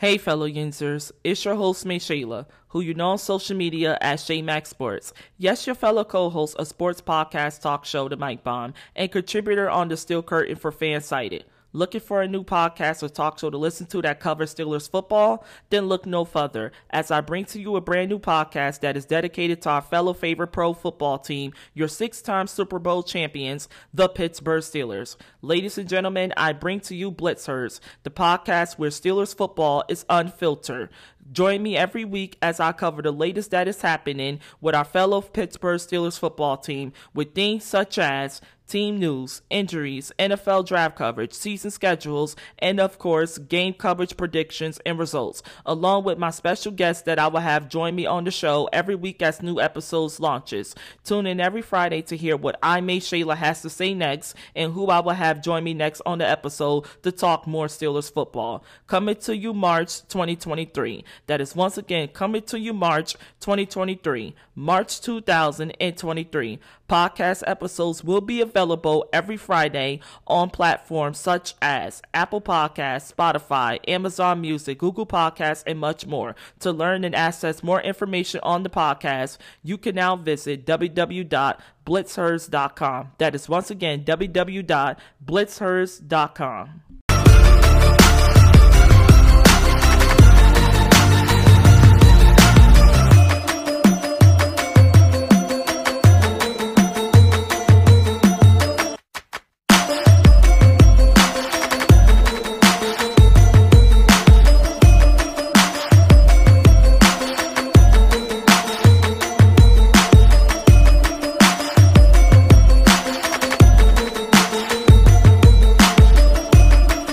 Hey, fellow Yinzers, it's your host, Maeshaila, who you know on social media as Shaymax Sports. Yes, your fellow co host of sports podcast talk show, The Mike Bomb, and contributor on the Steel Curtain for Fansided. Looking for a new podcast or talk show to listen to that covers Steelers football? Then look no further as I bring to you a brand new podcast that is dedicated to our fellow favorite pro football team, your six time Super Bowl champions, the Pittsburgh Steelers. Ladies and gentlemen, I bring to you BlitzHerz, the podcast where Steelers football is unfiltered. Join me every week as I cover the latest that is happening with our fellow Pittsburgh Steelers football team with things such as team news, injuries, NFL draft coverage, season schedules, and of course, game coverage predictions and results, along with my special guests that I will have join me on the show every week as new episodes launches. Tune in every Friday to hear what I Maeshaila has to say next and who I will have join me next on the episode to talk more Steelers football. Coming to you March 2023. That is once again coming to you March 2023. March 2023. Podcast episodes will be available every Friday on platforms such as Apple Podcasts, Spotify, Amazon Music, Google Podcasts, and much more. To learn and access more information on the podcast, you can now visit www.blitzherz.com. That is once again www.blitzherz.com.